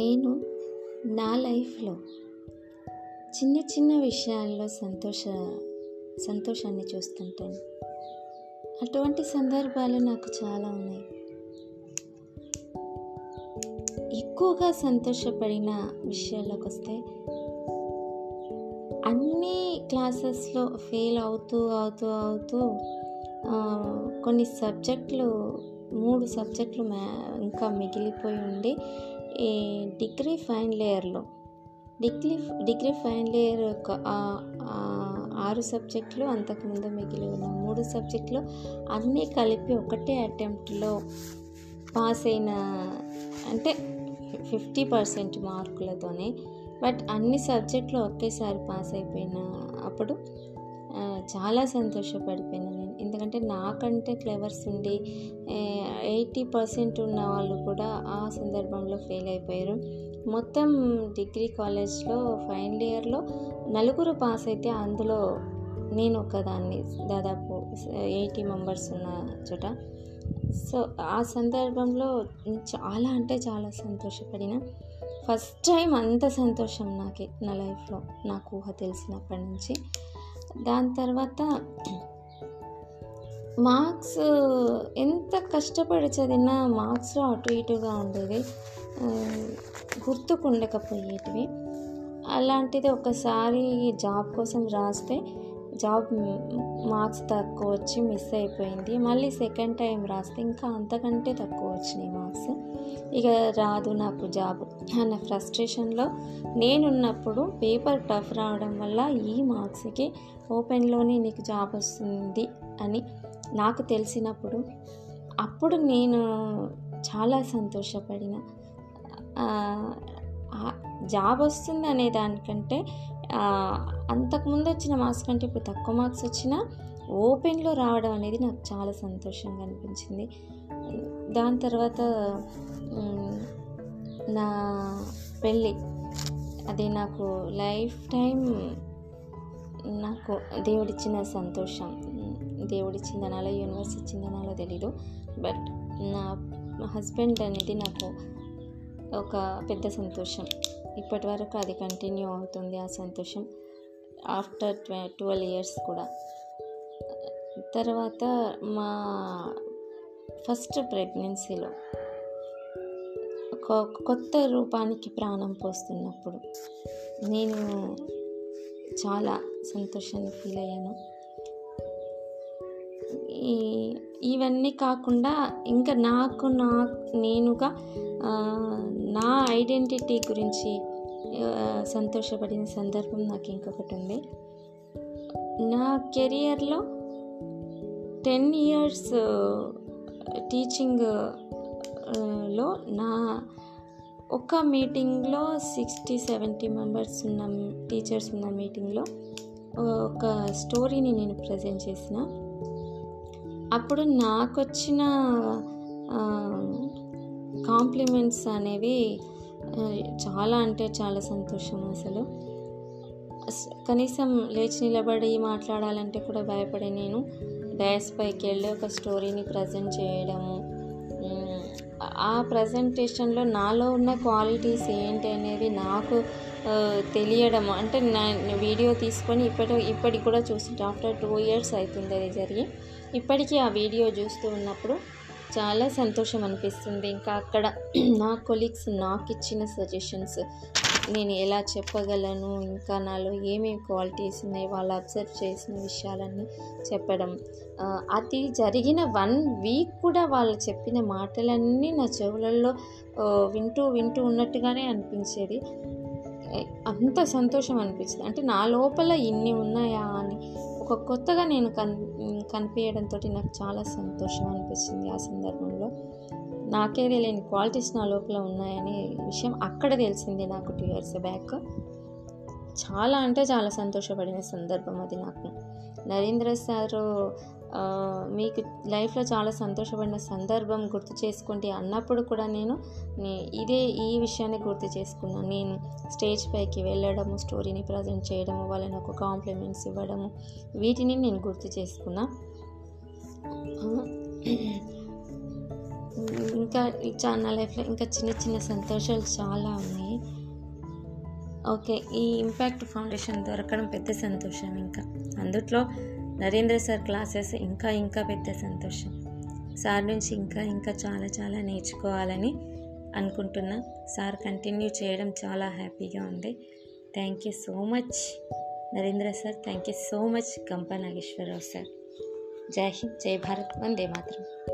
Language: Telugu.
నేను నా లైఫ్లో చిన్న చిన్న విషయాల్లో సంతోష సంతోషాన్ని చూస్తుంటాను. అటువంటి సందర్భాలు నాకు చాలా ఉన్నాయి. ఎక్కువగా సంతోషపడిన విషయాల్లోకి వస్తే అన్ని క్లాసెస్లో ఫెయిల్ అవుతూ అవుతూ అవుతూ కొన్ని సబ్జెక్టులు మూడు సబ్జెక్టులు మ్యా ఇంకా మిగిలిపోయి ఉండి ఈ డిగ్రీ ఫైనల్ ఇయర్లో? డిగ్రీ డిగ్రీ ఫైనల్ ఇయర్ ఒక ఆరు సబ్జెక్టులు అంతకుముందు మిగిలి ఉన్న మూడు సబ్జెక్టులు అన్నీ కలిపి ఒకటే అటెంప్ట్లో పాస్ అయిన అంటే ఫిఫ్టీ పర్సెంట్ మార్కులతోనే బట్ అన్ని సబ్జెక్టులు ఒకేసారి పాస్ అయిపోయిన అప్పుడు చాలా సంతోషపడిపోయినాను ఎందుకంటే నాకంటే క్లెవర్స్ ఉండి ఎయిటీ పర్సెంట్ ఉన్న వాళ్ళు కూడా ఆ సందర్భంలో ఫెయిల్ అయిపోయారు. మొత్తం డిగ్రీ కాలేజ్లో ఫైనల్ ఇయర్లో నలుగురు పాస్ అయితే అందులో నేను ఒకదాన్ని దాదాపు ఎయిటీ మెంబర్స్ ఉన్న చోట. సో ఆ సందర్భంలో చాలా అంటే చాలా సంతోషపడిన. ఫస్ట్ టైం అంత సంతోషం నాకే నా లైఫ్లో నాకు ఊహ తెలిసినప్పటి నుంచి. దాని తర్వాత మార్క్స్ ఎంత కష్టపడి చదివినా మార్క్స్లో అటు ఇటుగా ఉండేవి. గుర్తుకుండకపోయేటివి. అలాంటిది ఒకసారి జాబ్ కోసం రాస్తే జాబ్ మార్క్స్ తక్కువ వచ్చి మిస్ అయిపోయింది. మళ్ళీ సెకండ్ టైం రాస్తే ఇంకా అంతకంటే తక్కువ వచ్చినాయి మార్క్స్ ఇక రాదు నాకు జాబ్ అన్న ఫ్రస్ట్రేషన్లో నేనున్నప్పుడు పేపర్ టఫ్ రావడం వల్ల ఈ మార్క్స్కి ఓపెన్లోనే నీకు జాబ్ వస్తుంది అని నాకు తెలిసినప్పుడు అప్పుడు నేను చాలా సంతోషపడిన. జాబ్ వస్తుంది అనే దానికంటే అంతకుముందు వచ్చిన మార్క్స్ కంటే ఇప్పుడు తక్కువ మార్క్స్ వచ్చినా ఓపెన్లో రావడం అనేది నాకు చాలా సంతోషంగా అనిపించింది. దాని తర్వాత నా పెళ్ళి అది నాకు లైఫ్ టైం నాకు దేవుడిచ్చిన సంతోషం. దేవుడిచ్చిందనాలో యూనివర్స్ ఇచ్చిందనాలో తెలీదు. బట్ నా హస్బెండ్ అనేది నాకు ఒక పెద్ద సంతోషం. ఇప్పటి వరకు అది కంటిన్యూ అవుతుంది ఆ సంతోషం. ఆఫ్టర్ ట్వెల్వ్ ఇయర్స్ కూడా. తర్వాత మా ఫస్ట్ ప్రెగ్నెన్సీలో ఒక కొత్త రూపానికి ప్రాణం పోస్తున్నప్పుడు నేను చాలా సంతోషాన్ని ఫీల్ అయ్యాను. ఈ ఇవన్నీ కాకుండా ఇంకా నాకు నా నేనుగా నా ఐడెంటిటీ గురించి సంతోషపడిన సందర్భం నాకు ఇంకొకటి ఉంది. నా కెరియర్లో టెన్ ఇయర్స్ టీచింగ్లో నా ఒక మీటింగ్లో సిక్స్టీ సెవెంటీ మెంబర్స్ ఉన్న టీచర్స్ ఉన్న మీటింగ్లో ఒక స్టోరీని నేను ప్రజెంట్ చేసిన. అప్పుడు నాకు వచ్చిన కాంప్లిమెంట్స్ అనేవి చాలా అంటే చాలా సంతోషం అసలు. కనీసం లేచి నిలబడి మాట్లాడాలంటే కూడా భయపడే నేను. డయాస్ పైకి వెళ్ళి ఒక స్టోరీని ప్రజెంట్ చేయడము. ఆ ప్రజెంటేషన్లో నాలో ఉన్న క్వాలిటీస్ ఏంటి అనేది నాకు తెలియడం అంటే నా వీడియో తీసుకొని ఇప్పటి ఇప్పటికి కూడా చూస్తుంటే ఆఫ్టర్ టూ ఇయర్స్ అవుతుంది అది జరిగి. ఇప్పటికీ ఆ వీడియో చూస్తూ ఉన్నప్పుడు చాలా సంతోషం అనిపిస్తుంది. ఇంకా అక్కడ నా కొలీగ్స్ నాకు ఇచ్చిన సజెషన్స్ నేను ఎలా చెప్పగలను ఇంకా నాలో ఏమేమి క్వాలిటీస్ ఉన్నాయి వాళ్ళు అబ్జర్వ్ చేసిన విషయాలన్నీ చెప్పడం. అది జరిగిన వన్ వీక్ కూడా వాళ్ళు చెప్పిన మాటలన్నీ నా చెవులలో వింటూ వింటూ ఉన్నట్టుగానే అనిపించేది. అంత సంతోషం అనిపించింది అంటే నా లోపల ఇన్ని ఉన్నాయా అని ఒక కొత్తగా నేను కన్ కనిపించడంతో నాకు చాలా సంతోషం అనిపించింది ఆ సందర్భంలో. నాకే తెలియని క్వాలిటీస్ నా లోపల ఉన్నాయనే విషయం అక్కడ తెలిసింది నాకు టూ ఇయర్స్ బ్యాక్. చాలా అంటే చాలా సంతోషపడిన సందర్భం అది నాకు. నరేంద్ర సారు మీకు లైఫ్లో చాలా సంతోషపడిన సందర్భం గుర్తు చేసుకుంటే అన్నప్పుడు కూడా నేను నే- ఇదే ఈ విషయాన్ని గుర్తు చేసుకున్నాను. నేను స్టేజ్ పైకి వెళ్ళడము స్టోరీని ప్రజెంట్ చేయడము వాళ్ళని ఒక కాంప్లిమెంట్స్ ఇవ్వడము వీటిని నేను గుర్తు చేసుకున్నా. ఇంకా చాలా నా లైఫ్లో ఇంకా చిన్న చిన్న సంతోషాలు చాలా ఉన్నాయి. ఓకే ఈ ఇంపాక్ట్ ఫౌండేషన్ దొరకడం పెద్ద సంతోషం ఇంకా. అందుట్లో నరేంద్ర సార్ క్లాసెస్ ఇంకా ఇంకా పెద్ద సంతోషం. సార్ నుంచి ఇంకా ఇంకా చాలా చాలా నేర్చుకోవాలని అనుకుంటున్నా. సార్ కంటిన్యూ చేయడం చాలా హ్యాపీగా ఉంది. Thank you so much. Narendra sir thank you so much. Gampa Nageswararao sir. జై హింద్ జై భారత్. వందే మాత్రం.